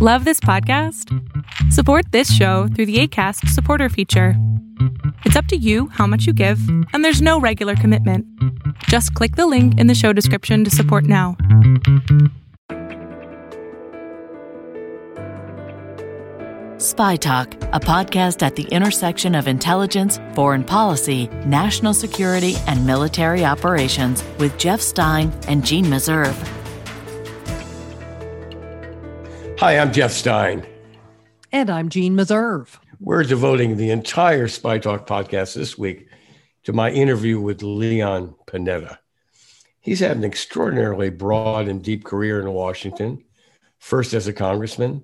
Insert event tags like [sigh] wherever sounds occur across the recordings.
Love this podcast? Support this show through the ACAST supporter feature. It's up to you how much you give, and there's no regular commitment. Just click the link in the show description to support now. Spy Talk, a podcast at the intersection of intelligence, foreign policy, national security, and military operations with Jeff Stein and Jeanne Meserve. Hi, I'm Jeff Stein. And I'm Jeanne Meserve. We're devoting the entire Spy Talk podcast this week to my interview with Leon Panetta. He's had an extraordinarily broad and deep career in Washington, first as a congressman,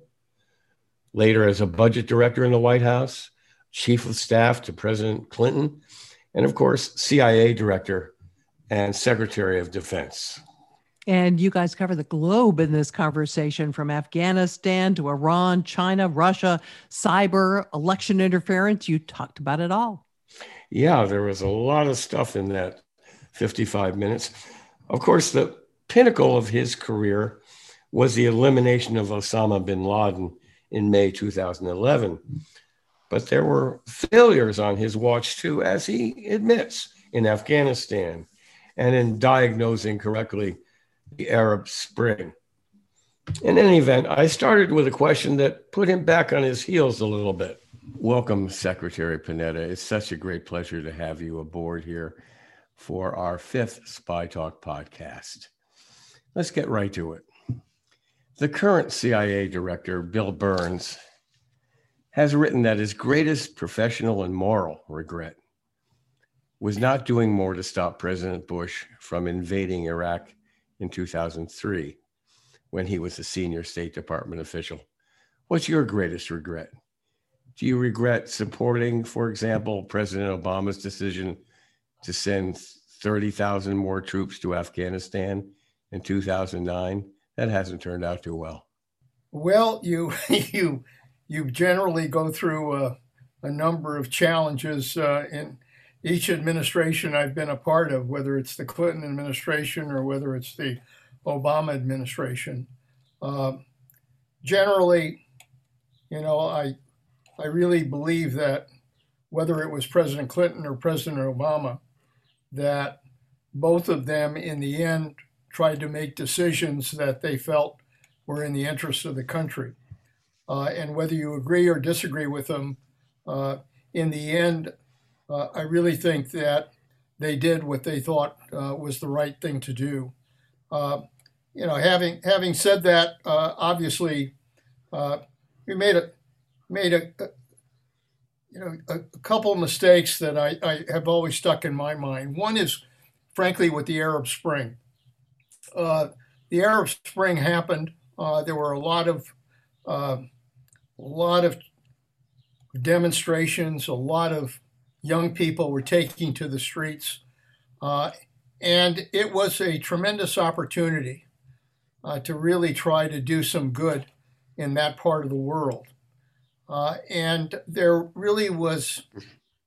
later as a budget director in the White House, chief of staff to President Clinton, and of course, CIA director and secretary of defense. And you guys cover the globe in this conversation from Afghanistan to Iran, China, Russia, cyber, election interference. You talked about it all. Yeah, there was a lot of stuff in that 55 minutes. Of course, the pinnacle of his career was the elimination of Osama bin Laden in May 2011. But there were failures on his watch too, as he admits, in Afghanistan and in diagnosing correctly the Arab Spring. In any event, I started with a question that put him back on his heels a little bit. Welcome, Secretary Panetta. It's such a great pleasure to have you aboard here for our fifth Spy Talk podcast. Let's get right to it. The current CIA director, Bill Burns, has written that his greatest professional and moral regret was not doing more to stop President Bush from invading Iraq in 2003 when he was a senior State Department official. What's your greatest regret? Do you regret supporting, for example, President Obama's decision to send 30,000 more troops to Afghanistan in 2009? That hasn't turned out too well. Well, you [laughs] you you generally go through a, a number of challenges uh, in each administration I've been a part of, whether it's the Clinton administration or whether it's the Obama administration. Uh, generally, you know, I I really believe that whether it was President Clinton or President Obama, that both of them in the end tried to make decisions that they felt were in the interest of the country. Uh, and whether you agree or disagree with them, uh, in the end, uh, I really think that they did what they thought uh, was the right thing to do. Uh, you know, having having said that, uh, obviously, uh, we made a made a, a you know a, a, couple mistakes that I, I have always stuck in my mind. One is, frankly, with the Arab Spring. Uh, the Arab Spring happened. there were a lot of a lot of demonstrations, a lot of young people were taking to the streets. Uh, and it was a tremendous opportunity uh, to really try to do some good in that part of the world. Uh, and there really was,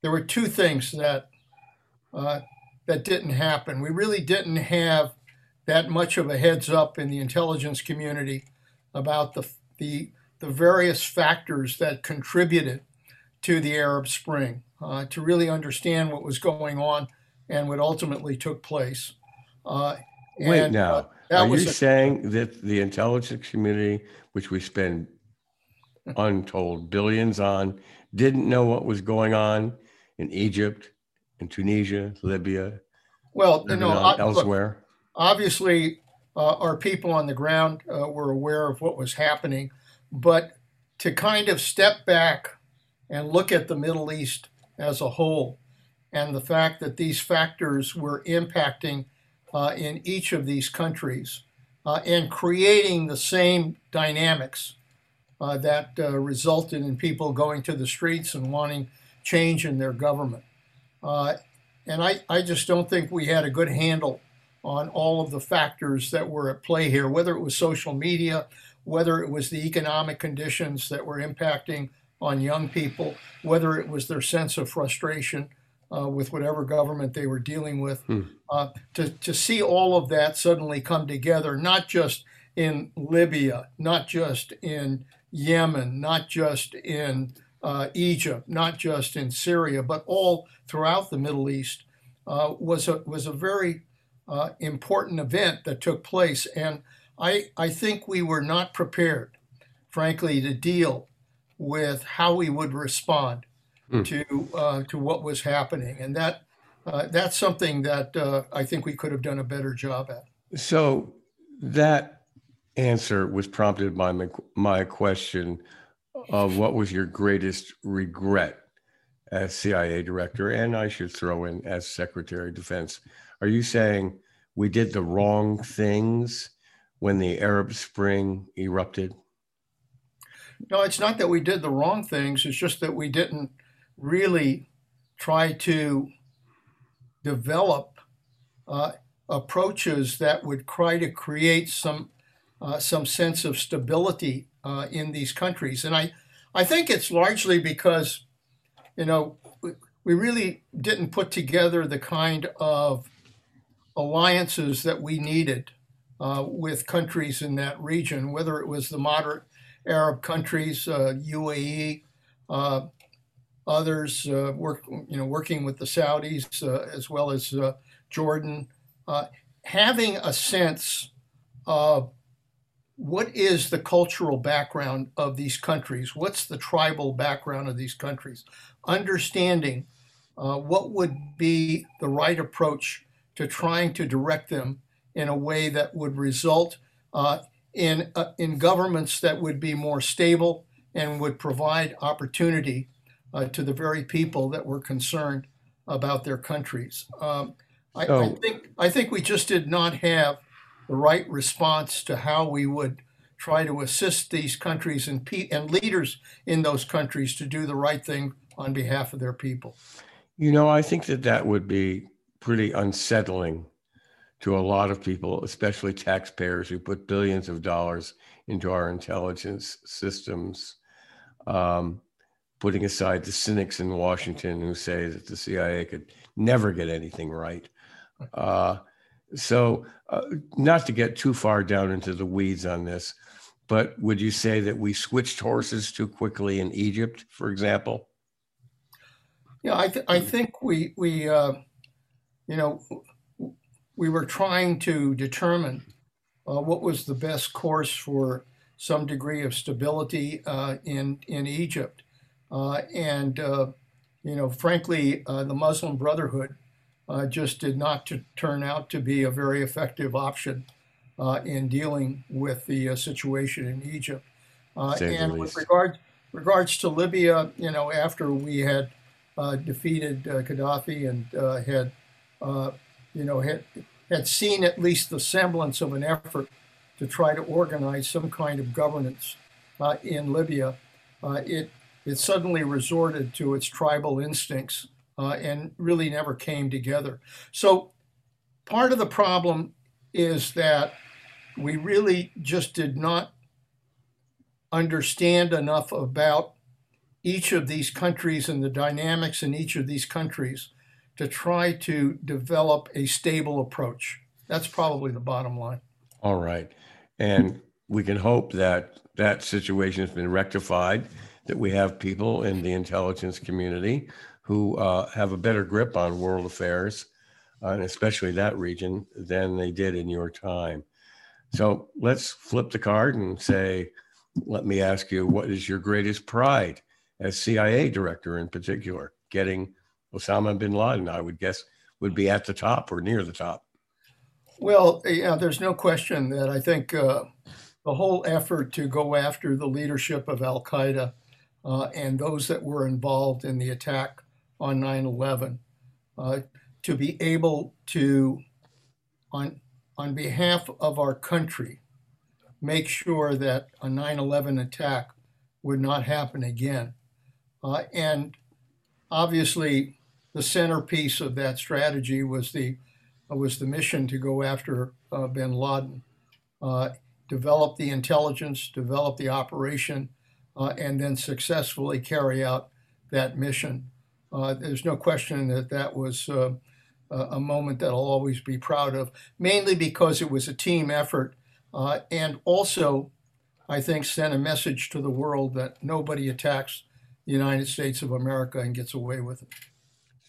there were two things that uh, that didn't happen. We really didn't have that much of a heads up in the intelligence community about the the, the various factors that contributed to the Arab Spring uh, to really understand what was going on and what ultimately took place. Uh, Wait and, now, are you a- saying that the intelligence community, which we spend untold billions on, didn't know what was going on in Egypt, in Tunisia, Libya, well, you know, elsewhere? Look, obviously, uh, our people on the ground uh, were aware of what was happening, but to kind of step back and look at the Middle East as a whole and the fact that these factors were impacting uh, in each of these countries uh, and creating the same dynamics uh, that uh, resulted in people going to the streets and wanting change in their government. Uh, and I, I just don't think we had a good handle on all of the factors that were at play here, whether it was social media, whether it was the economic conditions that were impacting on young people, whether it was their sense of frustration uh, with whatever government they were dealing with. Hmm. Uh, to, to see all of that suddenly come together, not just in Libya, not just in Yemen, not just in uh, Egypt, not just in Syria, but all throughout the Middle East, uh, was a was a very uh, important event that took place, and I I think we were not prepared, frankly, to deal with how we would respond mm. to uh, to what was happening, and that uh, that's something that uh, I think we could have done a better job at. So that answer was prompted by my, my question of what was your greatest regret as CIA director, and I should throw in as Secretary of Defense. Are you saying we did the wrong things when the Arab Spring erupted? No, it's not that we did the wrong things. It's just that we didn't really try to develop uh, approaches that would try to create some uh, some sense of stability uh, in these countries. And I, I think it's largely because, you know, we really didn't put together the kind of alliances that we needed uh, with countries in that region, whether it was the moderate Arab countries, UAE, uh, uh, others uh, work, you know, working with the Saudis as well as Jordan, having a sense of what is the cultural background of these countries? What's the tribal background of these countries? Understanding uh, what would be the right approach to trying to direct them in a way that would result uh, in, uh, in governments that would be more stable and would provide opportunity uh, to the very people that were concerned about their countries. Um, I, I, think I think we just did not have the right response to how we would try to assist these countries and, pe- and leaders in those countries to do the right thing on behalf of their people. You know, I think that that would be pretty unsettling to a lot of people, especially taxpayers who put billions of dollars into our intelligence systems. Um, putting aside the cynics in Washington who say that the CIA could never get anything right. Uh, so, uh, not to get too far down into the weeds on this, but would you say that we switched horses too quickly in Egypt, for example? Yeah, I, th- I think we we uh, you know we were trying to determine uh, what was the best course for some degree of stability uh, in in Egypt, uh, and uh, you know, frankly, uh, the Muslim Brotherhood uh, just did not to turn out to be a very effective option uh, in dealing with the uh, situation in Egypt. Uh, and with regard regards to Libya, you know, after we had uh, defeated uh, Gaddafi and had, you know, had had seen at least the semblance of an effort to try to organize some kind of governance in Libya, it it suddenly resorted to its tribal instincts uh, and really never came together. So part of the problem is that we really just did not understand enough about each of these countries and the dynamics in each of these countries to try to develop a stable approach. That's probably the bottom line. All right. And we can hope that that situation has been rectified, that we have people in the intelligence community who uh, have a better grip on world affairs, uh, and especially that region, than they did in your time. So let's flip the card and say, let me ask you, what is your greatest pride as CIA director in particular? Getting Osama bin Laden, I would guess, would be at the top or near the top. Well, yeah, there's no question that I think uh, the whole effort to go after the leadership of Al Qaeda uh, and those that were involved in the attack on 9 11 uh, to be able to, on, on behalf of our country, make sure that a 9 11 attack would not happen again. Uh, and obviously, the centerpiece of that strategy was the was the mission to go after uh, Bin Laden, uh, develop the intelligence, develop the operation, uh, and then successfully carry out that mission. Uh, there's no question that that was uh, a moment that I'll always be proud of, mainly because it was a team effort uh, and also, I think, sent a message to the world that nobody attacks the United States of America and gets away with it.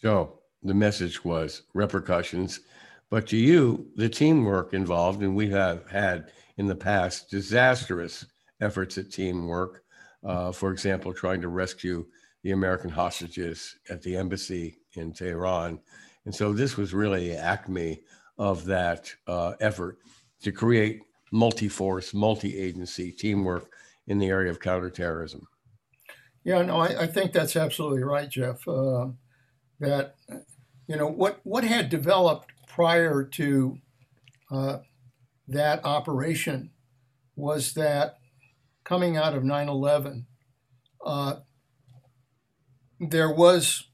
So the message was repercussions. But to you, the teamwork involved, and we have had in the past disastrous efforts at teamwork. Uh, for example, trying to rescue the American hostages at the embassy in Tehran. And so this was really the acme of that uh, effort to create multi force, multi agency teamwork in the area of counterterrorism. Yeah, no, I, I think that's absolutely right, Jeff. Uh, that, you know, what, what had developed prior to uh, that operation was that coming out of 9 11, uh, there was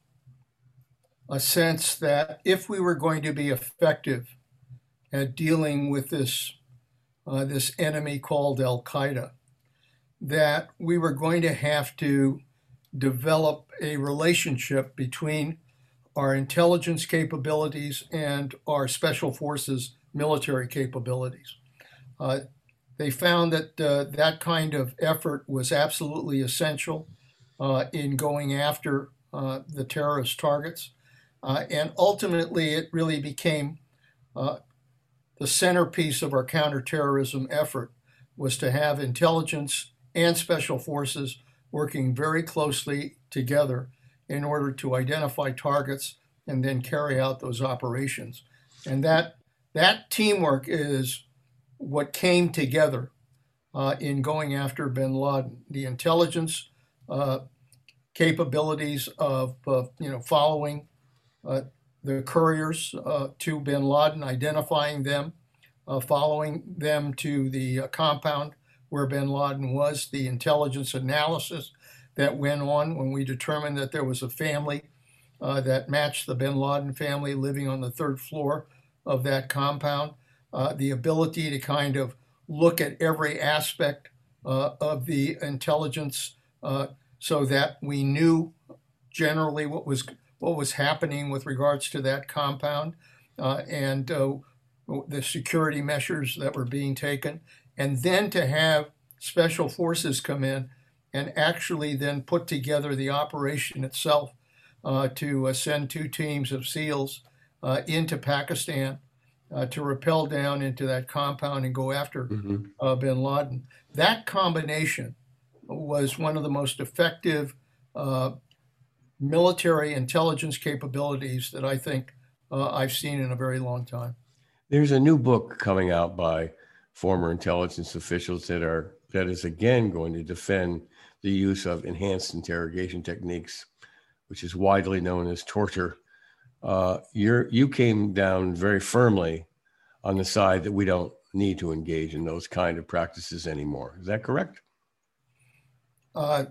a sense that if we were going to be effective at dealing with this uh, this enemy called Al Qaeda, that we were going to have to develop a relationship between our intelligence capabilities and our special forces military capabilities. Uh, they found that uh, that kind of effort was absolutely essential uh, in going after uh, the terrorist targets. Uh, and ultimately, it really became uh, the centerpiece of our counterterrorism effort was to have intelligence and special forces working very closely together in order to identify targets and then carry out those operations. And that that teamwork is what came together uh, in going after Bin Laden. The intelligence uh, capabilities of uh, you know following uh, the couriers uh, to bin Laden, identifying them, uh, following them to the uh, compound where bin Laden was, the intelligence analysis that went on when we determined that there was a family uh, that matched the bin Laden family living on the third floor of that compound, uh, the ability to kind of look at every aspect of the intelligence so that we knew generally what was what was happening with regards to that compound uh, and uh, the security measures that were being taken, and then to have special forces come in and actually then put together the operation itself uh, to uh, send two teams of SEALs uh, into Pakistan uh, to rappel down into that compound and go after mm-hmm. bin Laden. That combination was one of the most effective military intelligence capabilities that I think uh, I've seen in a very long time. There's a new book coming out by former intelligence officials that are that is again going to defend the use of enhanced interrogation techniques, which is widely known as torture. Uh, you came down very firmly on the side that we don't need to engage in those kind of practices anymore. Is that correct? Uh,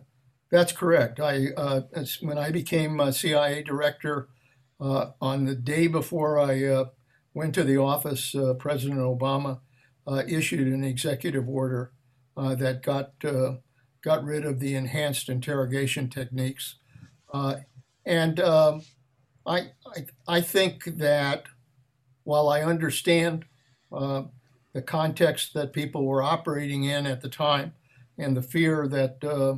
that's correct. I uh, when I became CIA director uh, on the day before I uh, went to the office, uh, President Obama issued an executive order that got got rid of the enhanced interrogation techniques, and um, I, I, I think that while I understand the context that people were operating in at the time and the fear that uh,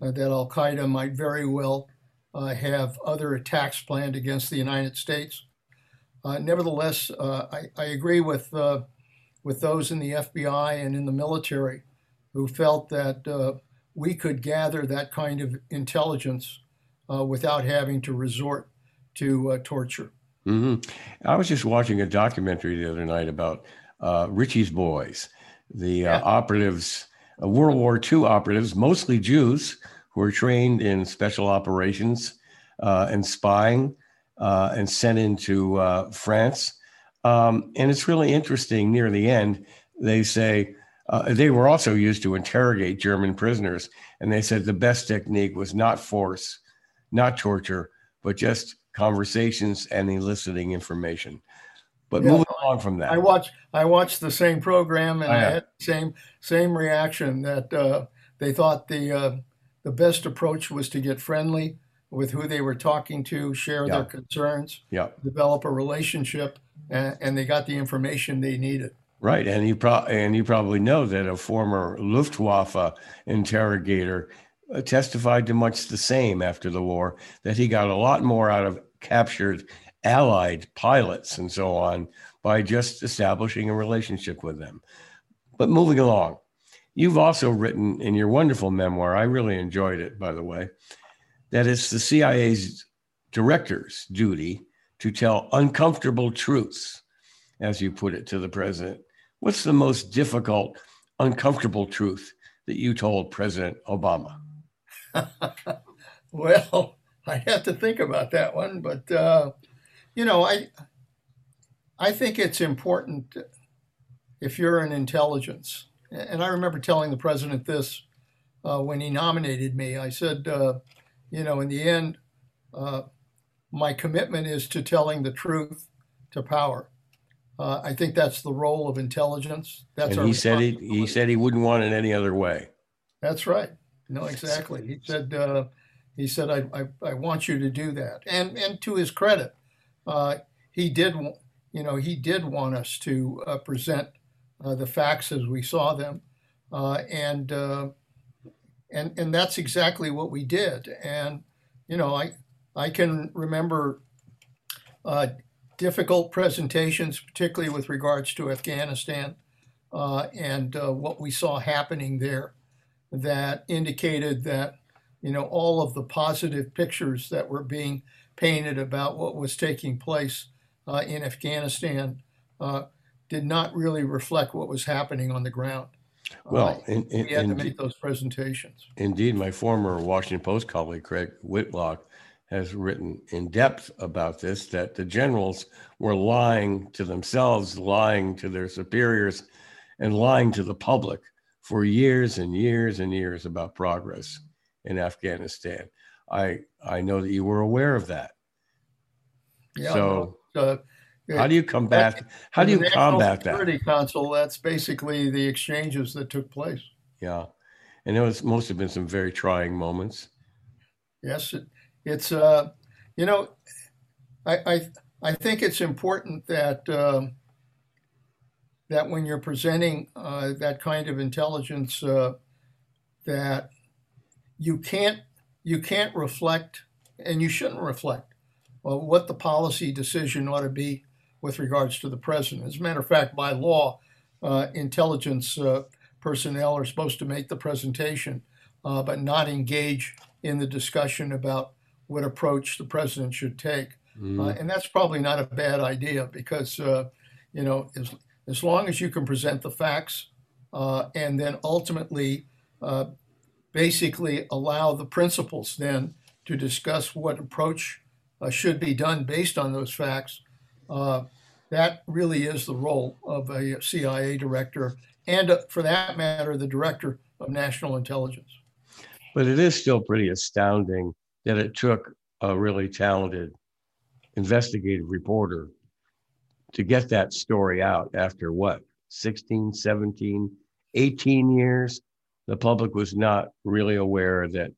that Al Qaeda might very well uh, have other attacks planned against the United States. Uh, nevertheless, I, I, agree with with those in the FBI and in the military who felt that we could gather that kind of intelligence uh, without having to resort to uh, torture. Mm-hmm. I was just watching a documentary the other night about uh, Ritchie's boys, the yeah. operatives, World War II operatives, mostly Jews, who were trained in special operations uh, and spying uh, and sent into uh, France. Um, and it's really interesting near the end, they say uh, they were also used to interrogate German prisoners. And they said the best technique was not force, not torture, but just conversations and eliciting information. But yeah, moving on from that, I watched I watched the same program and oh, I had the same same reaction that uh, they thought the uh, the best approach was to get friendly with who they were talking to, share yeah. their concerns, yeah. develop a relationship, and, and, they got the information they needed. Right, and you pro- and you probably know that a former Luftwaffe interrogator uh, testified to much the same after the war. That he got a lot more out of captured Allied pilots and so on by just establishing a relationship with them. But moving along, you've also written in your wonderful memoir. I really enjoyed it, by the way. That it's the CIA's director's duty to tell uncomfortable truths, as you put it to the president What's the most difficult, uncomfortable truth that you told President Obama? [laughs] well, I have to think about that one, but uh, you know, I I think it's important if you're an intelligence, and I remember telling the president this uh, when he nominated me. I said, uh, you know, in the end, uh, my commitment is to telling the truth to power. Uh, I think that's the role of intelligence. That's and he said he, he said he wouldn't want it any other way. That's right. No, exactly. He said uh, he said I, I, I want you to do that. And and to his credit, uh, he did you know he did want us to uh, present uh, the facts as we saw them, uh, and and and that's exactly what we did. And you know I I can remember difficult presentations, particularly with regards to Afghanistan uh, and uh, what we saw happening there, that indicated that you know all of the positive pictures that were being painted about what was taking place uh, in Afghanistan uh, did not really reflect what was happening on the ground. Well, uh, in, in, we had to make those presentations. Indeed, my former Washington Post colleague Craig Whitlock has written in depth about this that the generals were lying to themselves, lying to their superiors, and lying to the public for years and years and years about progress in Afghanistan. I I know that you were aware of that. Yeah, so uh, how do you combat how do you combat that? Security Council, that's basically the exchanges that took place. Yeah. And there was must have been some very trying moments. Yes, it, it's uh, you know, I I, I think it's important that um, that when you're presenting uh, that kind of intelligence, uh, that you can't you can't reflect and you shouldn't reflect well, what the policy decision ought to be with regards to the president. As a matter of fact, by law, uh, intelligence uh, personnel are supposed to make the presentation, uh, but not engage in the discussion about what approach the president should take. Mm. Uh, and that's probably not a bad idea because, uh, you know, as, as long as you can present the facts uh, and then ultimately uh, basically allow the principals then to discuss what approach uh, should be done based on those facts, uh, that really is the role of a CIA director and, for that matter, the director of national intelligence. But it is still pretty astounding that it took a really talented investigative reporter to get that story out after what 16 17 18 years? The public was not really aware that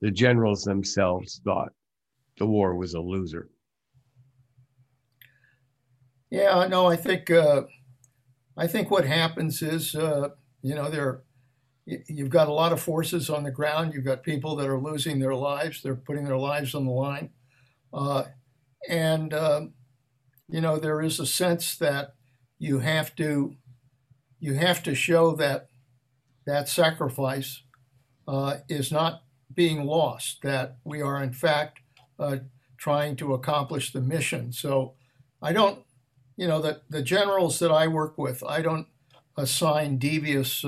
the generals themselves thought the war was a loser. Yeah no i think uh, i think what happens is uh, you know there you've got a lot of forces on the ground. You've got people that are losing their lives. They're putting their lives on the line. Uh, and, uh, you know, there is a sense that you have to, you have to show that that sacrifice uh, is not being lost, that we are in fact uh, trying to accomplish the mission. So I don't, you know, the, the generals that I work with, I don't assign devious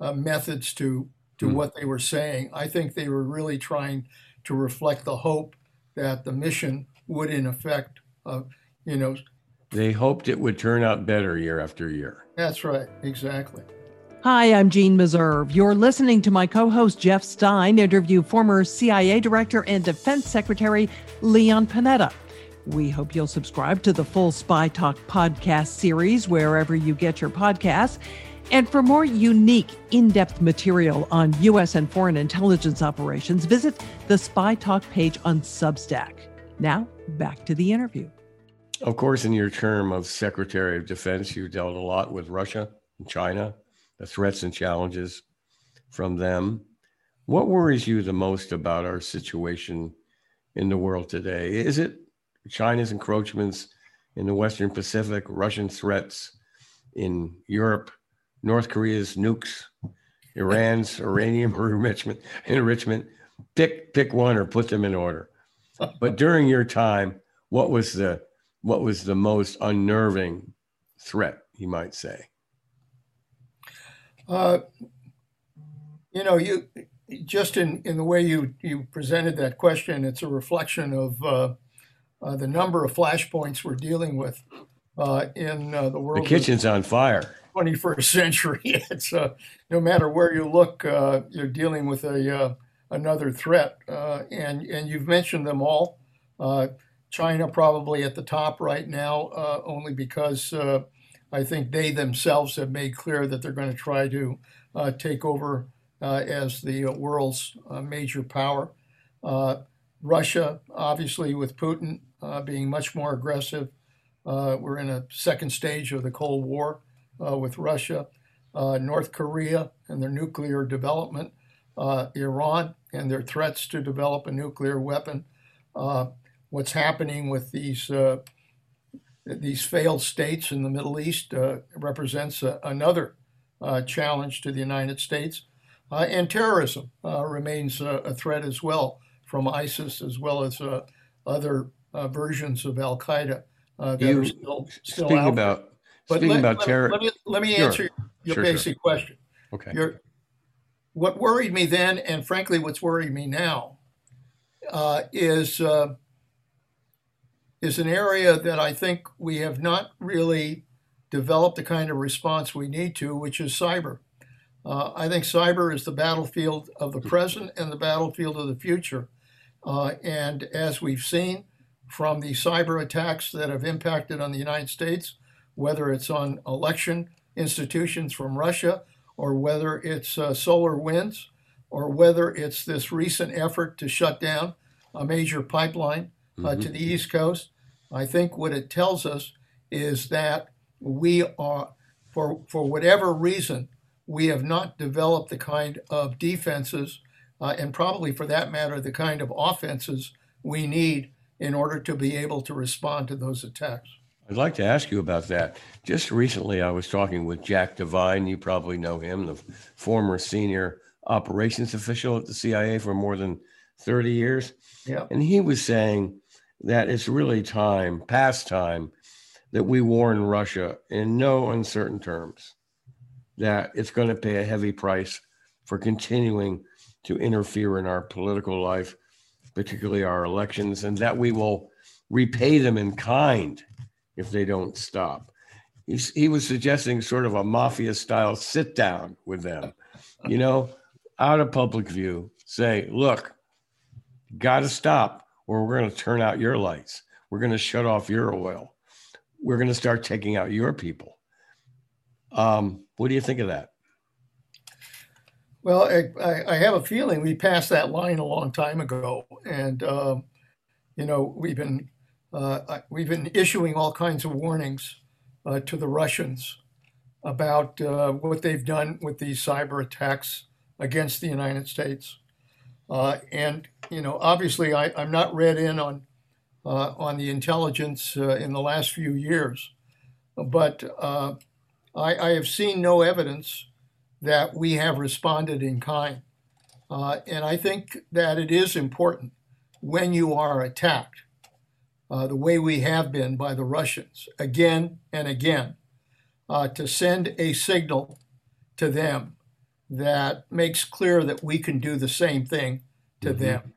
uh, methods to to mm. what they were saying. I think they were really trying to reflect the hope that the mission would, in effect, uh, you know, they hoped it would turn out better year after year. That's right, exactly. Hi, I'm Jeanne Meserve. You're listening to my co host Jeff Stein interview former CIA Director and Defense Secretary Leon Panetta. We hope you'll subscribe to the full Spy Talk podcast series wherever you get your podcasts. And for more unique, in depth material on U.S. and foreign intelligence operations, visit the Spy Talk page on Substack. Now, back to the interview. Of course, in your term of Secretary of Defense, you dealt a lot with Russia and China, the threats and challenges from them. What worries you the most about our situation in the world today? Is it China's encroachments in the Western Pacific, Russian threats in Europe, North Korea's nukes, Iran's [laughs] uranium [laughs] enrichment, enrichment? Pick pick one or put them in order. But during your time, what was the what was the most unnerving threat, you might say? Uh, you know, you just in, in the way you, you presented that question, it's a reflection of uh, uh, the number of flashpoints we're dealing with uh, in uh, the world. The kitchen's on fire. 21st century. [laughs] It's uh, no matter where you look, uh, you're dealing with a another threat, and and you've mentioned them all. China probably at the top right now, only because I think they themselves have made clear that they're going to try to take over uh, as the world's uh, major power. Uh, Russia, obviously, with Putin being much more aggressive. we're in a second stage of the Cold War with Russia. North Korea and their nuclear development, Iran and their threats to develop a nuclear weapon, what's happening with these uh, these failed states in the Middle East uh, represents a, another uh, challenge to the United States. Uh, and terrorism uh, remains a, a, threat as well from ISIS as well as uh, other versions of Al Qaeda that you, are still, still speaking out about but speaking let, about terror. Let me, let me sure. answer your sure, basic sure. question. Okay. Your, what worried me then, and frankly, what's worried me now, uh, is uh, is an area that I think we have not really developed the kind of response we need to, which is cyber. Uh, I think cyber is the battlefield of the present and the battlefield of the future. Uh, and as we've seen from the cyber attacks that have impacted on the United States, whether it's on election institutions from Russia, or whether it's uh, SolarWinds, or whether it's this recent effort to shut down a major pipeline uh, mm-hmm. to the East Coast, I think what it tells us is that we are, for, for whatever reason, we have not developed the kind of defenses, uh, and probably for that matter, the kind of offenses we need in order to be able to respond to those attacks. I'd like to ask you about that. Just recently, I was talking with Jack Devine. You probably know him, the former senior operations official at the CIA for more than 30 years. Yeah. And he was saying that it's really time, past time, that we warn Russia in no uncertain terms that it's going to pay a heavy price for continuing to interfere in our political life, particularly our elections, and that we will repay them in kind if they don't stop. He's, he was suggesting sort of a mafia style sit down with them, you know, out of public view, say, look, got to stop, or we're going to turn out your lights. We're going to shut off your oil. We're going to start taking out your people. Um, what do you think of that? Well, I, I, have a feeling we passed that line a long time ago, and um, you know we've been uh, we've been issuing all kinds of warnings uh, to the Russians about uh, what they've done with these cyber attacks against the United States, uh, and you know obviously I, am not read in on uh, on the intelligence uh, in the last few years, but I, I have seen no evidence that we have responded in kind. And I think that it is important when you are attacked, uh, the way we have been by the Russians again and again, uh, to send a signal to them that makes clear that we can do the same thing to mm-hmm. them.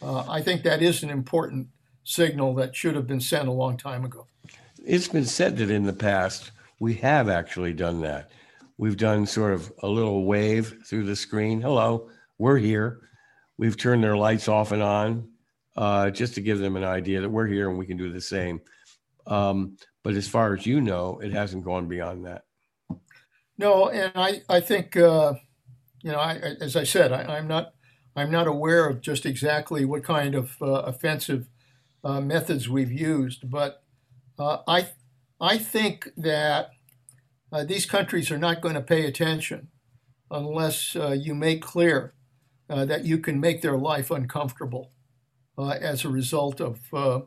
Uh, I think that is an important signal that should have been sent a long time ago. It's been said that in the past, we have actually done that. We've done sort of a little wave through the screen. Hello, we're here. We've turned their lights off and on uh, just to give them an idea that we're here and we can do the same. Um, but as far as you know, it hasn't gone beyond that. No, and I, I think, uh, you know, I, as I said, I, am not, I'm not aware of just exactly what kind of uh, offensive uh, methods we've used, but Uh, I, I think that uh, these countries are not going to pay attention unless you make clear that you can make their life uncomfortable as a result of, uh,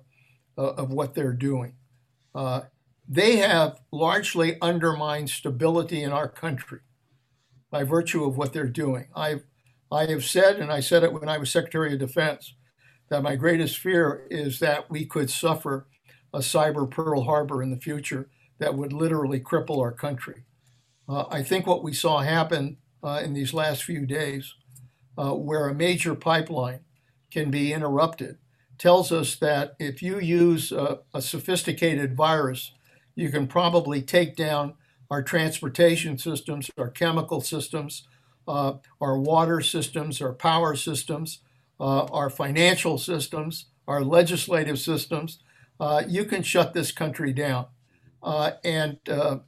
of what they're doing. they have largely undermined stability in our country by virtue of what they're doing. I've, I have said, and I said it when I was Secretary of Defense, that my greatest fear is that we could suffer a cyber Pearl Harbor in the future that would literally cripple our country. Uh, I think what we saw happen uh, in these last few days, uh, where a major pipeline can be interrupted, tells us that if you use a, a sophisticated virus, you can probably take down our transportation systems, our chemical systems, uh, our water systems, our power systems, uh, our financial systems, our legislative systems, uh, you can shut this country down. Uh, and uh,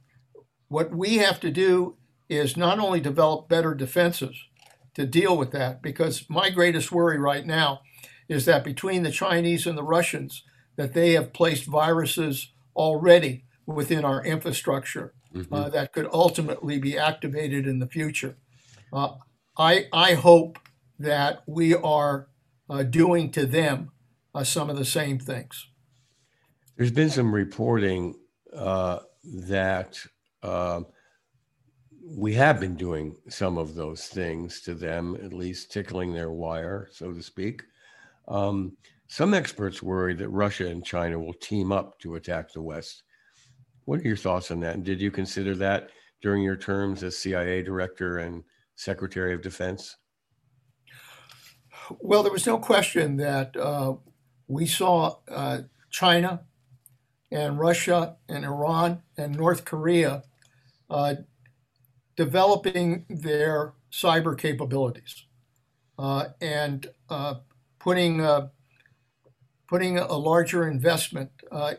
what we have to do is not only develop better defenses to deal with that, because my greatest worry right now is that between the Chinese and the Russians, that they have placed viruses already within our infrastructure mm-hmm. uh, that could ultimately be activated in the future. Uh, I, I hope that we are uh, doing to them uh, some of the same things. There's been some reporting uh, that um, we have been doing some of those things to them, at least tickling their wire, so to speak. Um, some experts worry that Russia and China will team up to attack the West. What are your thoughts on that? And did you consider that during your terms as CIA director and Secretary of Defense? Well, there was no question that uh, we saw uh, China and Russia and Iran and North Korea uh, developing their cyber capabilities uh, and uh, putting uh, putting a larger investment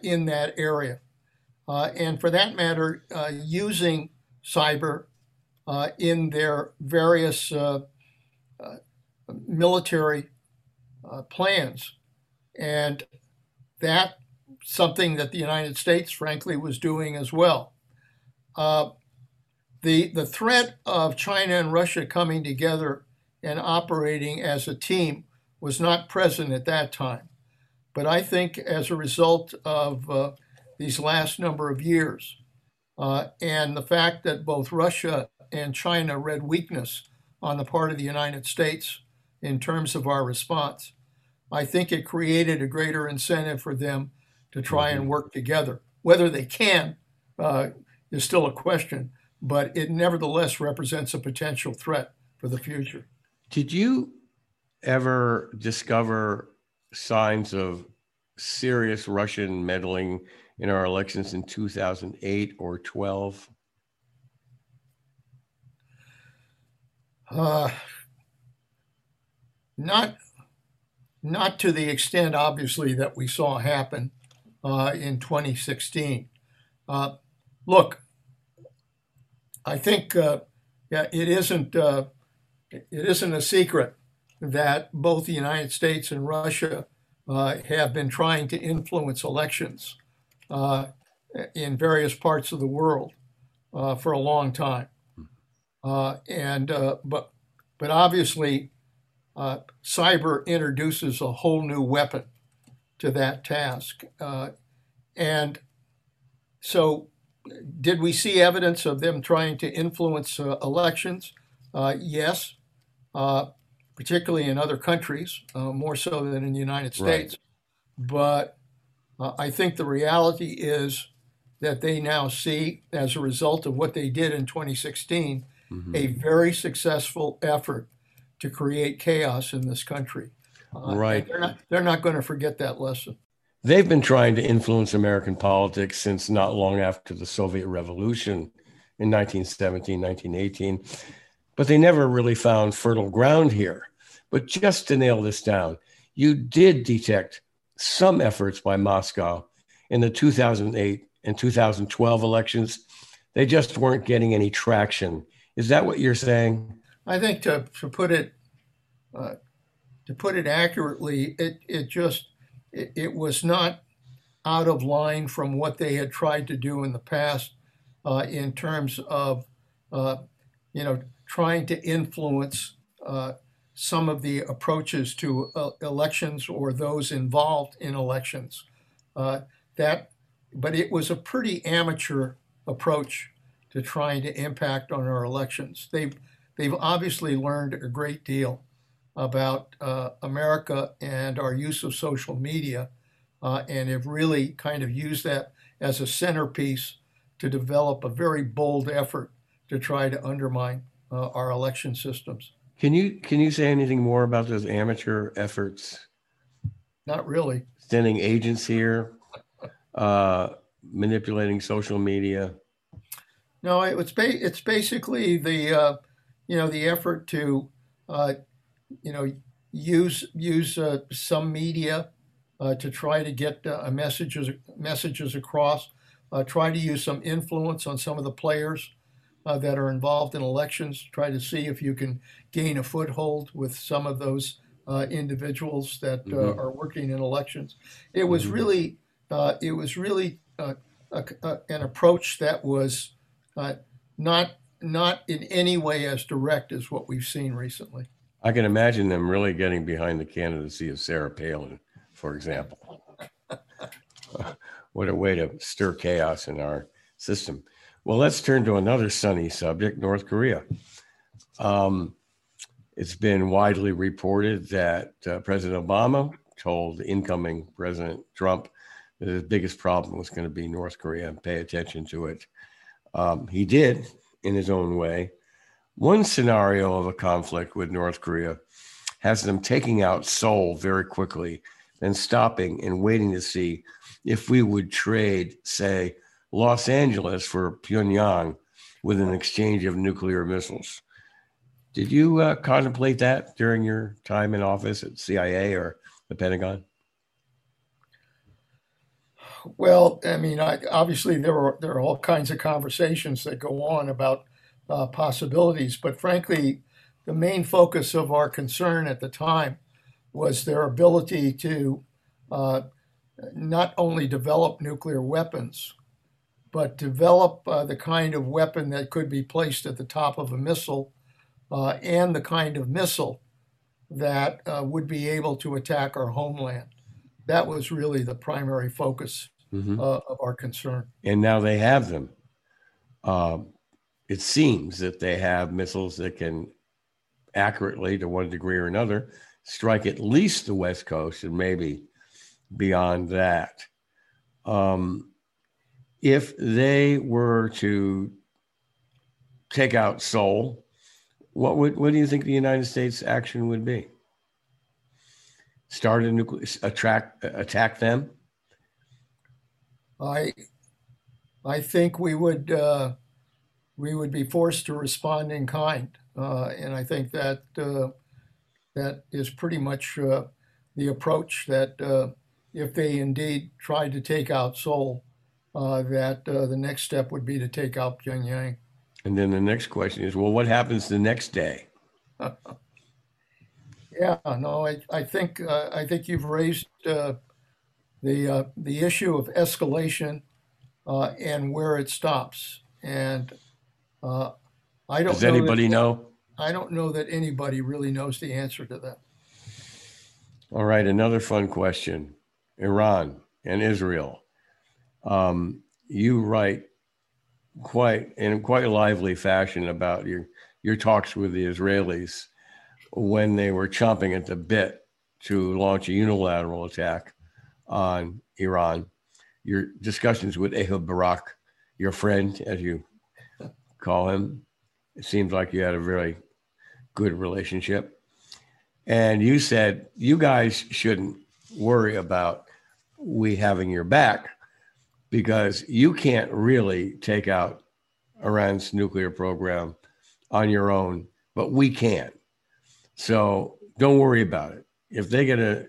in that area, and for that matter, using cyber in their various military uh, plans. And that something that the United States, frankly, was doing as well. The, the threat of China and Russia coming together and operating as a team was not present at that time. But I think as a result of uh, these last number of years uh, and the fact that both Russia and China read weakness on the part of the United States in terms of our response. I think it created a greater incentive for them to try and mm-hmm. work together. Whether they can uh, is still a question, but it nevertheless represents a potential threat for the future. Did you ever discover signs of serious Russian meddling in our elections in 2008 or 12? Uh, not not to the extent, obviously, that we saw happen uh, in 2016. Uh, look, I think uh, yeah, it isn't uh, it isn't a secret that both the United States and Russia uh, have been trying to influence elections uh, in various parts of the world for a long time, and but but obviously uh, cyber introduces a whole new weapon to that task. Uh, and so, did we see evidence of them trying to influence uh, elections? Uh, yes, uh, particularly in other countries, uh, more so than in the United States. Right. But I think the reality is that they now see, as a result of what they did in 2016, mm-hmm. a very successful effort to create chaos in this country. Uh, right. They're not, they're not going to forget that lesson. They've been trying to influence American politics since not long after the Soviet Revolution in 1917, 1918, but they never really found fertile ground here. But just to nail this down, you did detect some efforts by Moscow in the 2008 and 2012 elections. They just weren't getting any traction. Is that what you're saying? I think to, to put it uh, to put it accurately, it it just it, it was not out of line from what they had tried to do in the past uh, in terms of, uh, you know, trying to influence uh, some of the approaches to uh, elections or those involved in elections. Uh, that, but it was a pretty amateur approach to trying to impact on our elections. They've they've obviously learned a great deal about uh, America and our use of social media, uh, and have really kind of used that as a centerpiece to develop a very bold effort to try to undermine uh, our election systems. Can you can you say anything more about those amateur efforts? Not really. Sending agents here, uh, manipulating social media. No, it's ba- it's basically the uh, you know the effort to uh, you know use use uh, some media uh, to try to get uh, messages messages across. Uh, try to use some influence on some of the players uh, that are involved in elections. Try to see if you can gain a foothold with some of those uh, individuals that uh, mm-hmm. are working in elections. It was mm-hmm. really, uh, it was really uh, a, a, an approach that was uh, not not in any way as direct as what we've seen recently. I can imagine them really getting behind the candidacy of Sarah Palin, for example. [laughs] what a way to stir chaos in our system. Well, let's turn to another sunny subject North Korea. Um, it's been widely reported that uh, President Obama told incoming President Trump that his biggest problem was going to be North Korea and pay attention to it. Um, he did in his own way. One scenario of a conflict with North Korea has them taking out Seoul very quickly, then stopping and waiting to see if we would trade, say, Los Angeles for Pyongyang with an exchange of nuclear missiles. Did you uh, contemplate that during your time in office at CIA or the Pentagon? Well, I mean, I, obviously there are there are all kinds of conversations that go on about uh, possibilities, but frankly, the main focus of our concern at the time was their ability to uh, not only develop nuclear weapons, but develop uh, the kind of weapon that could be placed at the top of a missile uh, and the kind of missile that uh, would be able to attack our homeland. That was really the primary focus mm-hmm. Uh, of our concern. And now they have them. Um, it seems that they have missiles that can accurately, to one degree or another, strike at least the West Coast and maybe beyond that. Um, if they were to take out Seoul, what would what do you think the United States action would be? Start a nuclear attack attack them? I I think we would uh, we would be forced to respond in kind, uh, and I think that uh, that is pretty much uh, the approach that uh, if they indeed tried to take out Seoul, uh, that uh, the next step would be to take out Pyongyang. And then the next question is, well, what happens the next day? [laughs] yeah, no, I, I think uh, I think you've raised uh, the uh, the issue of escalation uh, and where it stops, and I don't. Does know anybody that, know? I don't know that anybody really knows the answer to that. All right, another fun question: Iran and Israel um, you write quite in quite a lively fashion about your your talks with the Israelis when they were chomping at the bit to launch a unilateral attack on Iran. Your discussions with Ehud Barak, your friend, as you call him, it seems like you had a very good relationship. And you said you guys shouldn't worry about we having your back because you can't really take out Iran's nuclear program on your own, but we can. So don't worry about it. If they get a,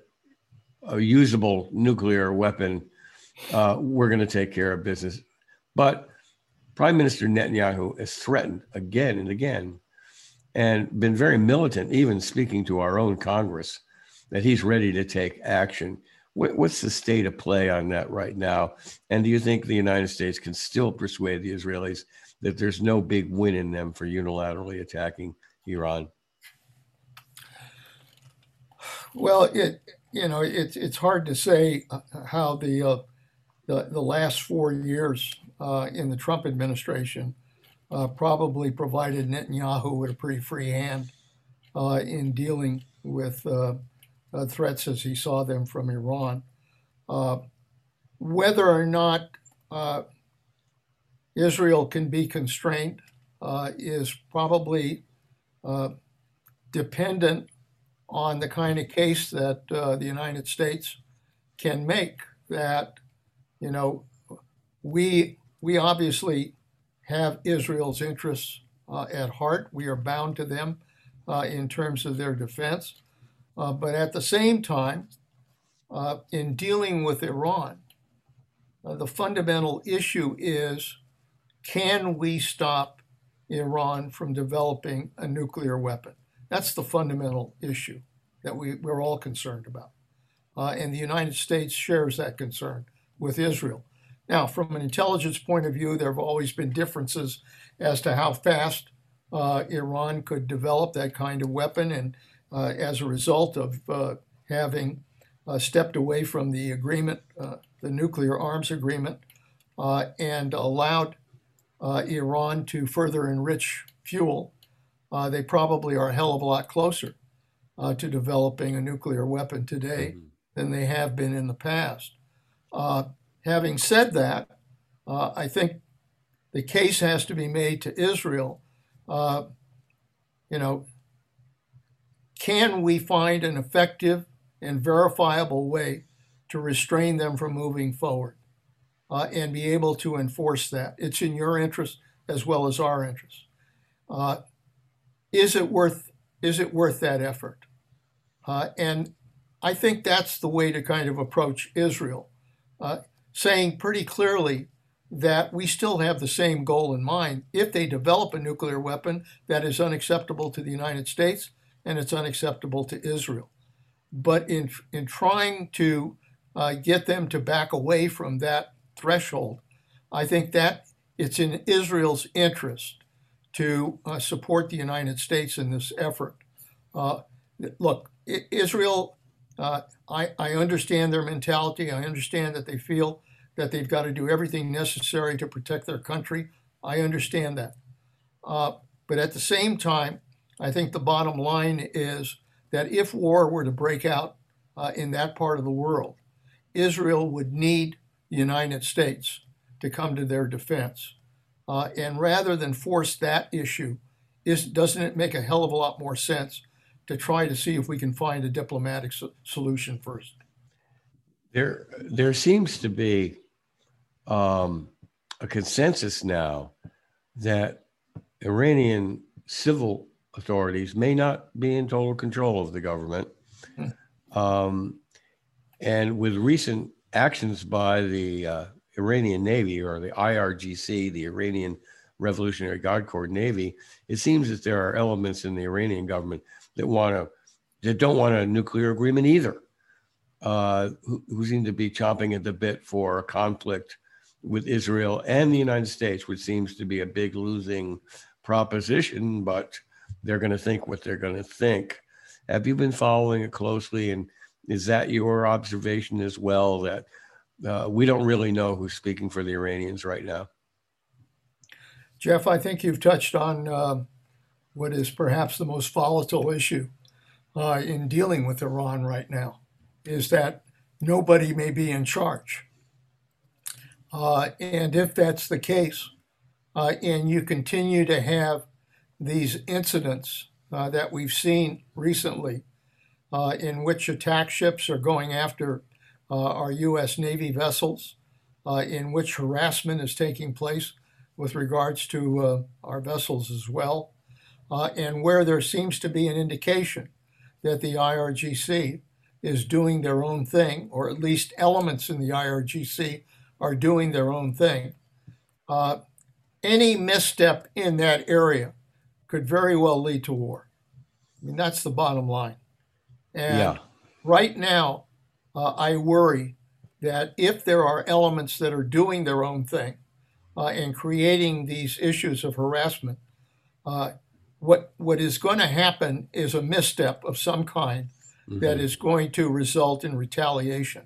a usable nuclear weapon, uh, we're going to take care of business. But Prime Minister Netanyahu has threatened again and again and been very militant, even speaking to our own Congress, that he's ready to take action. what's the state of play on that right now? And do you think the United States can still persuade the Israelis that there's no big win in them for unilaterally attacking Iran? Well, it you know it's it's hard to say uh, how the uh, the, the last four years uh, in the Trump administration uh, probably provided Netanyahu with a pretty free hand uh, in dealing with uh, threats as he saw them from Iran. whether or not Israel can be constrained is probably dependent on the kind of case that uh, the United States can make that, you know, we we obviously have Israel's interests uh, at heart. We are bound to them uh, in terms of their defense. Uh, but at the same time, uh, in dealing with Iran, uh, the fundamental issue is can we stop Iran from developing a nuclear weapon? That's the fundamental issue that we, we're all concerned about. Uh, and the United States shares that concern with Israel. Now, from an intelligence point of view, there have always been differences as to how fast uh, Iran could develop that kind of weapon. And uh, as a result of uh, having uh, stepped away from the agreement, uh, the nuclear arms agreement, and allowed Iran to further enrich fuel uh, they probably are a hell of a lot closer uh, to developing a nuclear weapon today mm-hmm. than they have been in the past. Having said that, uh, I think the case has to be made to Israel. Uh, you know, can we find an effective and verifiable way to restrain them from moving forward uh, and be able to enforce that? It's in your interest as well as our interest. Uh, is it worth is it worth that effort? Uh, and I think that's the way to kind of approach Israel, uh, saying pretty clearly that we still have the same goal in mind. If they develop a nuclear weapon that is unacceptable to the United States and it's unacceptable to Israel, but in in trying to uh, get them to back away from that threshold, I think that it's in Israel's interest to uh, support the United States in this effort. Uh, look, Israel, uh, I, I, understand their mentality. I understand that they feel that they've got to do everything necessary to protect their country. I understand that. Uh, but at the same time, I think the bottom line is that if war were to break out uh, in that part of the world, Israel would need the United States to come to their defense. Uh, and rather than force that issue, is, doesn't it make a hell of a lot more sense to try to see if we can find a diplomatic so- solution first? There, there seems to be um, a consensus now that Iranian civil authorities may not be in total control of the government. Hmm. Um, and with recent actions by the uh, Iranian Navy or the IRGC, the Iranian Revolutionary Guard Corps Navy, it seems that there are elements in the Iranian government that want to that don't want a nuclear agreement either, uh, who, who seem to be chomping at the bit for a conflict with Israel and the United States, which seems to be a big losing proposition, but they're going to think what they're going to think. Have you been following it closely? And is that your observation as well that uh, we don't really know who's speaking for the Iranians right now. Jeff, I think you've touched on uh, what is perhaps the most volatile issue uh, in dealing with Iran right now, is that nobody may be in charge. Uh, and if that's the case, uh, and you continue to have these incidents uh, that we've seen recently, in which attack ships are going after uh, our U.S. Navy vessels, uh, in which harassment is taking place with regards to uh, our vessels as well, and where there seems to be an indication that the IRGC is doing their own thing, or at least elements in the IRGC are doing their own thing. Uh, any misstep in that area could very well lead to war. I mean, that's the bottom line. And yeah. right now, uh, I worry that if there are elements that are doing their own thing uh, and creating these issues of harassment, uh, what what is going to happen is a misstep of some kind mm-hmm. that is going to result in retaliation.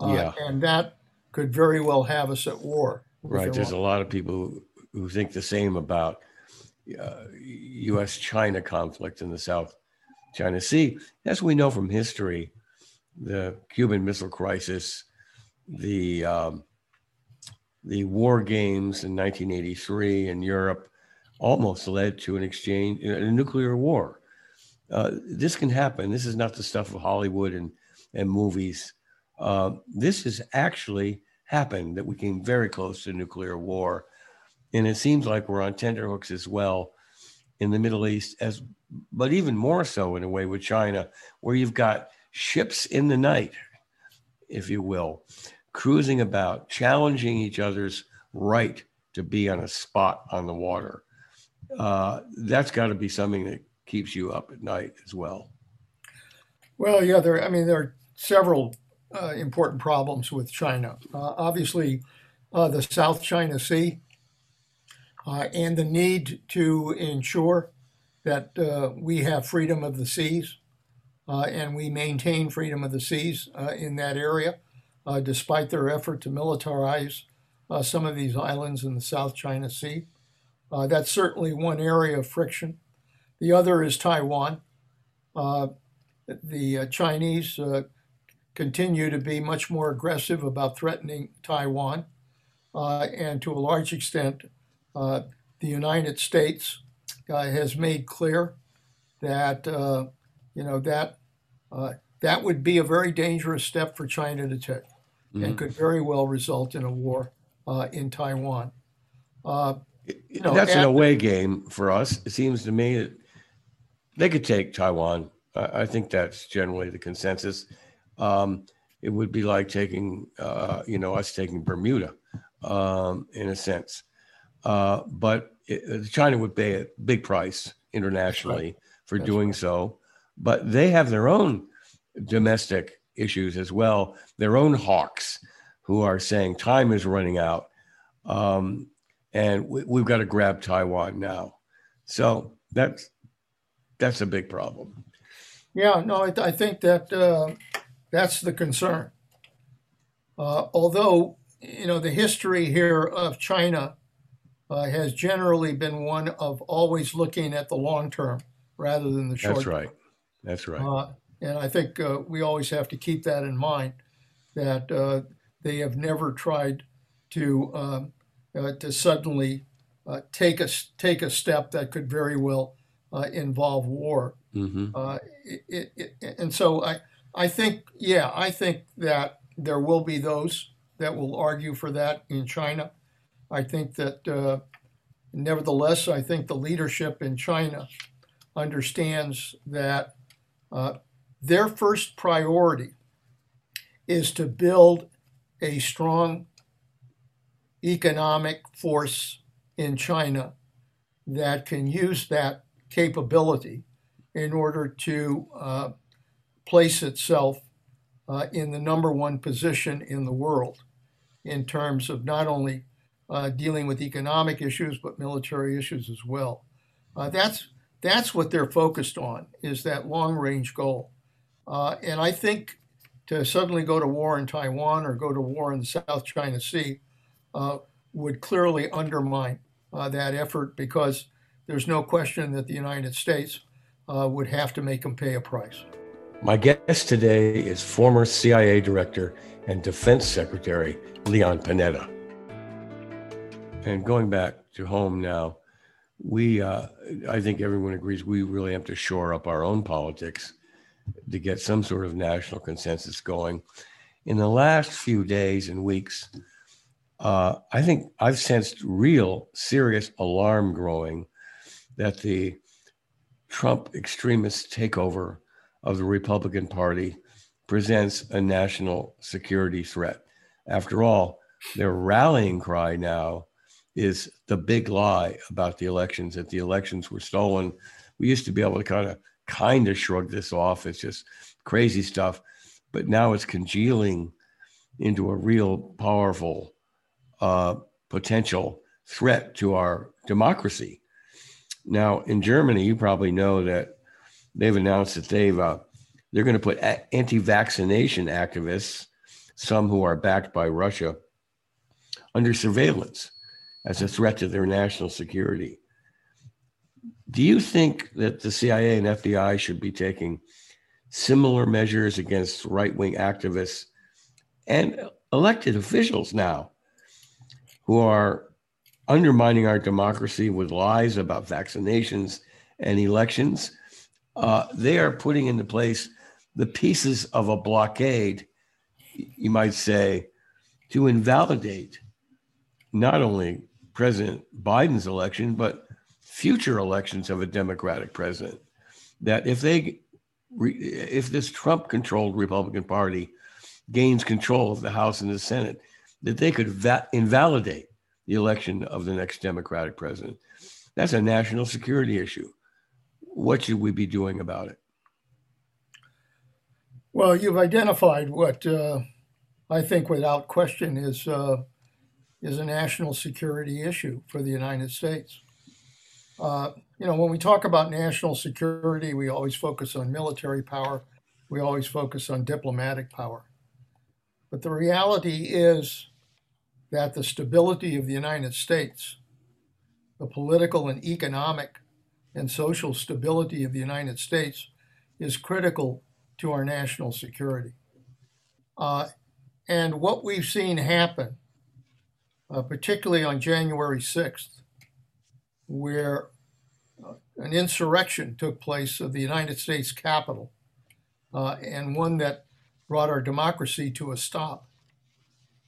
Uh, yeah. And that could very well have us at war. Right. There's a lot of people who, who think the same about uh, U.S. China conflict in the South China Sea. As we know from history, the Cuban Missile Crisis, the um, the war games in 1983 in Europe almost led to an exchange, a nuclear war. Uh, this can happen. This is not the stuff of Hollywood and, and movies. Uh, this is actually happened that we came very close to nuclear war. And it seems like we're on tenterhooks as well in the Middle East, as but even more so in a way with China, where you've got ships in the night, if you will, cruising about, challenging each other's right to be on a spot on the water. Uh, that's got to be something that keeps you up at night as well. Well, yeah, there. I mean, there are several uh, important problems with China. Uh, obviously, uh, the South China Sea uh, and the need to ensure that uh, we have freedom of the seas uh, and we maintain freedom of the seas in that area, despite their effort to militarize some of these islands in the South China Sea. that's certainly one area of friction. The other is Taiwan. the Chinese continue to be much more aggressive about threatening Taiwan. Uh, and to a large extent, uh, the United States uh, has made clear that uh, you know that uh, that would be a very dangerous step for China to take, mm-hmm. and could very well result in a war uh, in Taiwan. you know, That's an away game for us. It seems to me that they could take Taiwan. I think that's generally the consensus. Um, it would be like taking, uh, you know, us taking Bermuda, um, in a sense. Uh, but it, China would pay a big price internationally right. for That's doing right. so. But they have their own domestic issues as well, their own hawks who are saying time is running out. Um, and we, have got to grab Taiwan now. So that's that's a big problem. Yeah, no, I, I think that uh, that's the concern. Uh, although, you know, the history here of China uh, has generally been one of always looking at the long term rather than the short. That's right. That's right. Uh, and I think uh, we always have to keep that in mind that uh, they have never tried to um, uh, to suddenly take a take a step that could very well involve war. Mm-hmm. It, it, it, and so I I think, yeah, I think that there will be those that will argue for that in China. I think that, uh, nevertheless, I think the leadership in China understands that uh, their first priority is to build a strong economic force in China that can use that capability in order to uh, place itself uh, in the number one position in the world in terms of not only uh, dealing with economic issues but military issues as well. Uh, that's that's what they're focused on is that long range goal. Uh, and I think to suddenly go to war in Taiwan or go to war in the South China Sea uh, would clearly undermine uh, that effort because there's no question that the United States would have to make them pay a price. My guest today is former CIA Director and Defense Secretary Leon Panetta. And going back to home now, we, uh, I think everyone agrees, we really have to shore up our own politics to get some sort of national consensus going. In the last few days and weeks, uh, I think I've sensed real serious alarm growing that the Trump extremist takeover of the Republican Party presents a national security threat. After all, their rallying cry now is the big lie about the elections that the elections were stolen. We used to be able to kind of kind of shrug this off. It's just crazy stuff. but now it's congealing into a real powerful uh, potential threat to our democracy. Now, in Germany, you probably know that they've announced that they've uh, they're going to put anti-vaccination activists, some who are backed by Russia, under surveillance as a threat to their national security. Do you think that the CIA and FBI should be taking similar measures against right wing activists and elected officials now who are undermining our democracy with lies about vaccinations and elections? Uh, they are putting into place the pieces of a blockade, you might say, to invalidate not only President Biden's election, but future elections of a Democratic president. That if they, if this Trump-controlled Republican Party gains control of the House and the Senate, that they could va- invalidate the election of the next Democratic president. That's a national security issue. What should we be doing about it? Well, you've identified what uh, I think, without question, is uh, is a national security issue for the United States. Uh, you know, when we talk about national security, we always focus on military power, we always focus on diplomatic power. But the reality is that the stability of the United States, the political and economic and social stability of the United States, is critical to our national security. Uh, and what we've seen happen uh, particularly on January 6th, where uh, an insurrection took place of the United States Capitol, uh, and one that brought our democracy to a stop.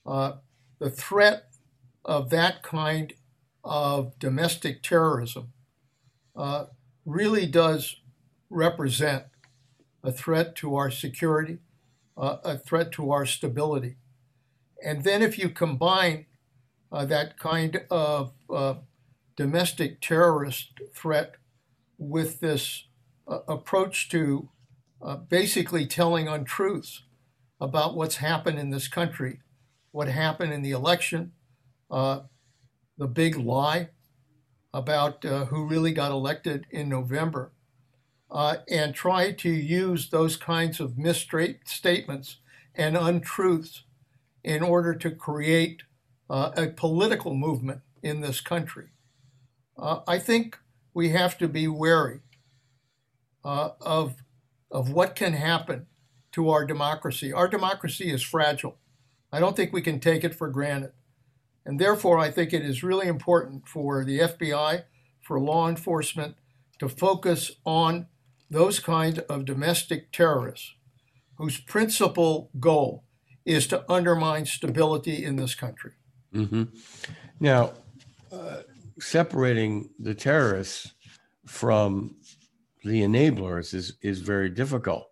Uh, the threat of that kind of domestic terrorism uh, really does represent a threat to our security, uh, a threat to our stability. And then if you combine uh, that kind of uh, domestic terrorist threat with this uh, approach to uh, basically telling untruths about what's happened in this country, what happened in the election, the big lie about uh, who really got elected in November, and try to use those kinds of misstatements and untruths in order to create uh, a political movement in this country. Uh, I think we have to be wary uh, of, of what can happen to our democracy. Our democracy is fragile. I don't think we can take it for granted. And therefore, I think it is really important for the FBI, for law enforcement, to focus on those kind of domestic terrorists whose principal goal is to undermine stability in this country. Mm-hmm. Now, uh, separating the terrorists from the enablers is is very difficult.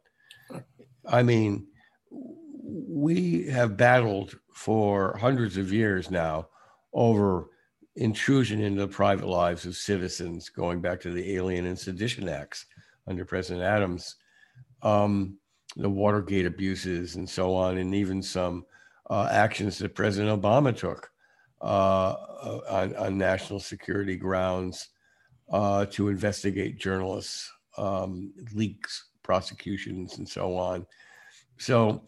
I mean, we have battled for hundreds of years now over intrusion into the private lives of citizens, going back to the Alien and Sedition Acts under President Adams, um, the Watergate abuses, and so on, and even some uh, actions that President Obama took uh, on, on, national security grounds uh, to investigate journalists, um, leaks, prosecutions, and so on. So,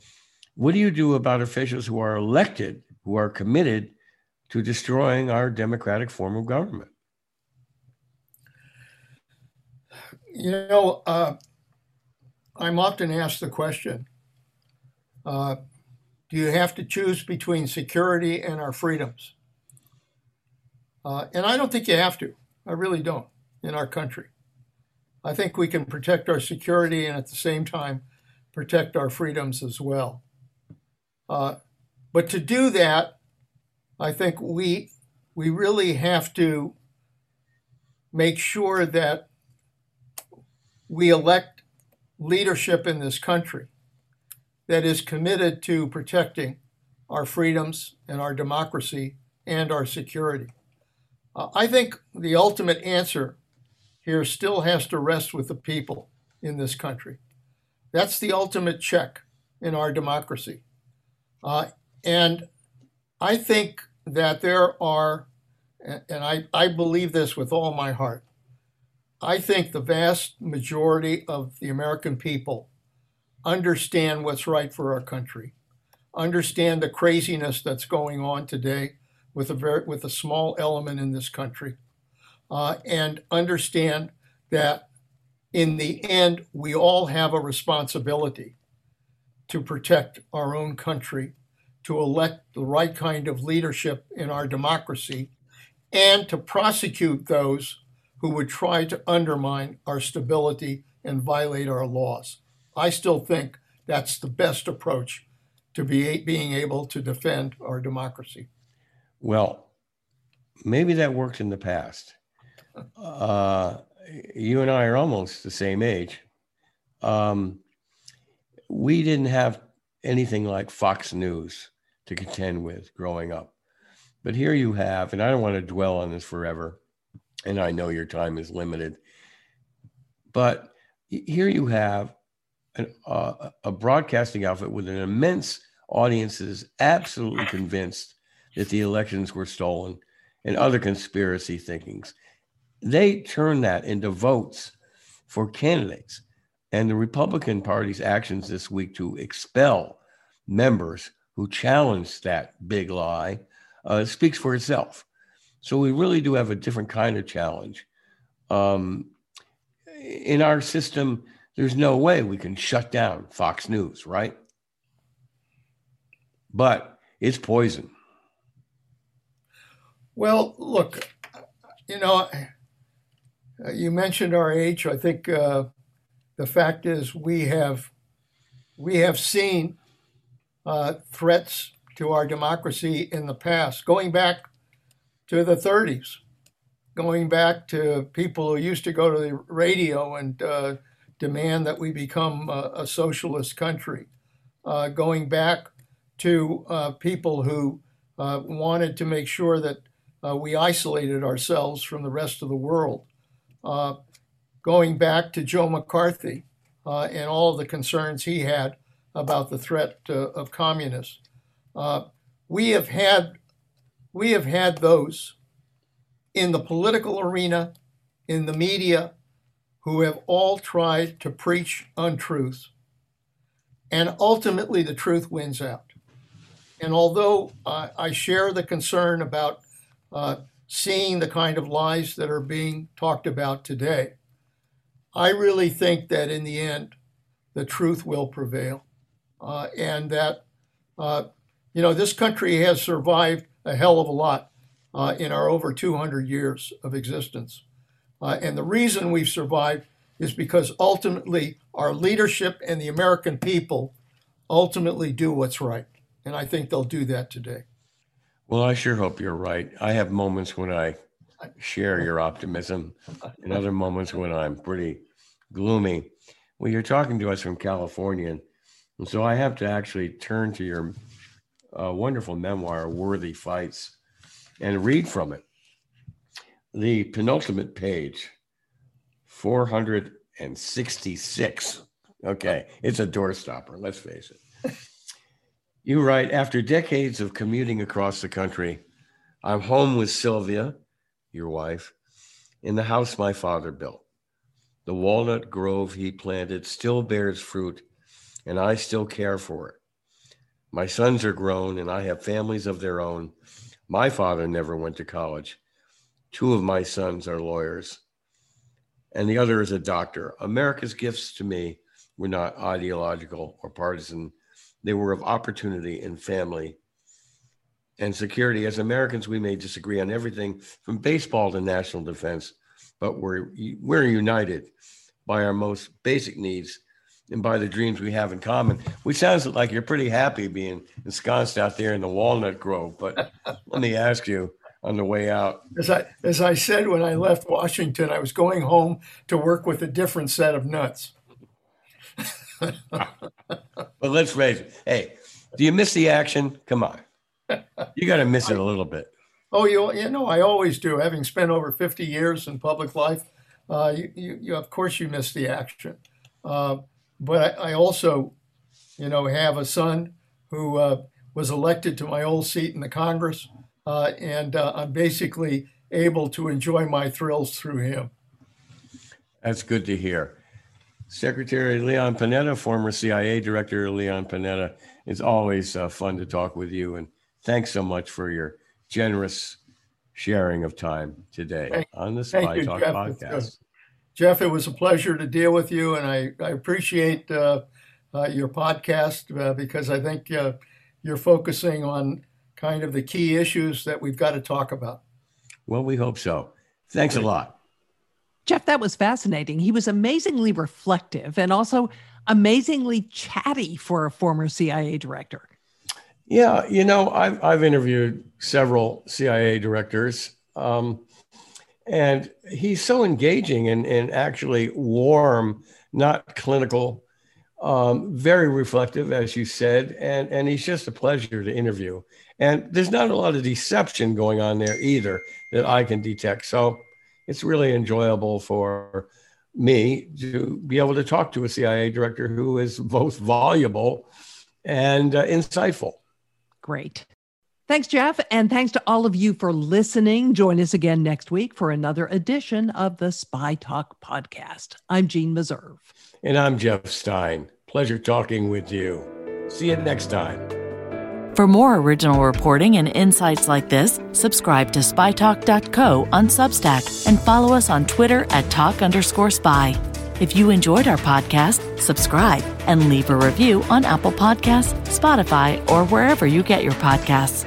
what do you do about officials who are elected, who are committed to destroying our democratic form of government? You know, uh, I'm often asked the question uh, do you have to choose between security and our freedoms? Uh, and I don't think you have to. I really don't in our country. I think we can protect our security and at the same time protect our freedoms as well. Uh, but to do that, I think we we really have to make sure that we elect leadership in this country that is committed to protecting our freedoms and our democracy and our security. Uh, I think the ultimate answer here still has to rest with the people in this country. That's the ultimate check in our democracy. Uh, and I think that there are, and I, I believe this with all my heart, I think the vast majority of the American people understand what's right for our country, understand the craziness that's going on today with a very with a small element in this country, uh, and understand that in the end we all have a responsibility to protect our own country, to elect the right kind of leadership in our democracy, and to prosecute those who would try to undermine our stability and violate our laws. I still think that's the best approach to be, being able to defend our democracy. Well, maybe that worked in the past. [laughs] Uh, you and I are almost the same age. Um, we didn't have anything like Fox News to contend with growing up. But here you have, and I don't want to dwell on this forever, and I know your time is limited, but here you have an, uh, a broadcasting outfit with an immense audience that is absolutely convinced that the elections were stolen and other conspiracy thinkings. They turn that into votes for candidates. And the Republican Party's actions this week to expel members who challenged that big lie uh, speaks for itself. So we really do have a different kind of challenge. Um, in our system, there's no way we can shut down Fox News, right? But it's poison. Well, look, you know, you mentioned our age. I think uh, the fact is we have we have seen uh, threats to our democracy in the past, going back to the 30s, going back to people who used to go to the radio and uh, demand that we become a, a socialist country, uh, going back to uh, people who uh, wanted to make sure that uh, we isolated ourselves from the rest of the world, going back to Joe McCarthy uh, and all of the concerns he had about the threat of communists. we have had we have had those in the political arena, in the media, who have all tried to preach untruths. And ultimately, the truth wins out. And although uh, I share the concern about uh, seeing the kind of lies that are being talked about today, I really think that in the end, the truth will prevail. Uh, and that, uh, you know, this country has survived a hell of a lot uh, in our over 200 years of existence. Uh, and the reason we've survived is because ultimately our leadership and the American people ultimately do what's right. And I think they'll do that today. Well, I sure hope you're right. I have moments when I share your optimism and other moments when I'm pretty gloomy. Well, you're talking to us from California. And so I have to actually turn to your uh, wonderful memoir, Worthy Fights, and read from it. The penultimate page, 466. Okay, it's a doorstopper, let's face it. [laughs] You write After decades of commuting across the country, I'm home with Sylvia, your wife, in the house my father built. The walnut grove he planted still bears fruit, and I still care for it. My sons are grown, and I have families of their own my father never went to college. Two of my sons are lawyers, and the other is a doctor. America's gifts to me were not ideological or partisan, they were of opportunity and family and security. As Americans, we may disagree on everything from baseball to national defense, but we're, we're united by our most basic needs and by the dreams we have in common. Which sounds like you're pretty happy being ensconced out there in the walnut grove. But [laughs] let me ask you on the way out. As I as I said when I left Washington, I was going home to work with a different set of nuts. [laughs] but let's raise it. Hey, do you miss the action? Come on. [laughs] You got to miss it a little bit. Oh, you, you know, I always do. Having spent over 50 years in public life, uh, you, you, you, of course you miss the action. Uh, but I, I also you know, have a son who uh, was elected to my old seat in the Congress, uh, and uh, I'm basically able to enjoy my thrills through him. That's good to hear. Secretary Leon Panetta, former CIA Director Leon Panetta, it's always uh, fun to talk with you. And thanks so much for your generous sharing of time today thank, on the Spy you, Talk Jeff. podcast. Jeff, it was a pleasure to deal with you, and I, I appreciate uh, uh, your podcast uh, because I think uh, you're focusing on kind of the key issues that we've got to talk about. Well, we hope so. Thanks a lot. Jeff, that was fascinating. He was amazingly reflective and also amazingly chatty for a former CIA director. Yeah, you know, I've, I've interviewed several CIA directors, um, and he's so engaging and, and actually warm, not clinical, um, very reflective, as you said, and, and he's just a pleasure to interview. And there's not a lot of deception going on there either that I can detect. So it's really enjoyable for me to be able to talk to a CIA director who is both voluble and uh, insightful. Great. Thanks, Jeff. And thanks to all of you for listening. Join us again next week for another edition of the Spy Talk podcast. I'm Jeanne Meserve. And I'm Jeff Stein. Pleasure talking with you. See you next time. For more original reporting and insights like this, subscribe to spytalk.co on Substack and follow us on Twitter at talk underscore spy. If you enjoyed our podcast, subscribe and leave a review on Apple Podcasts, Spotify, or wherever you get your podcasts.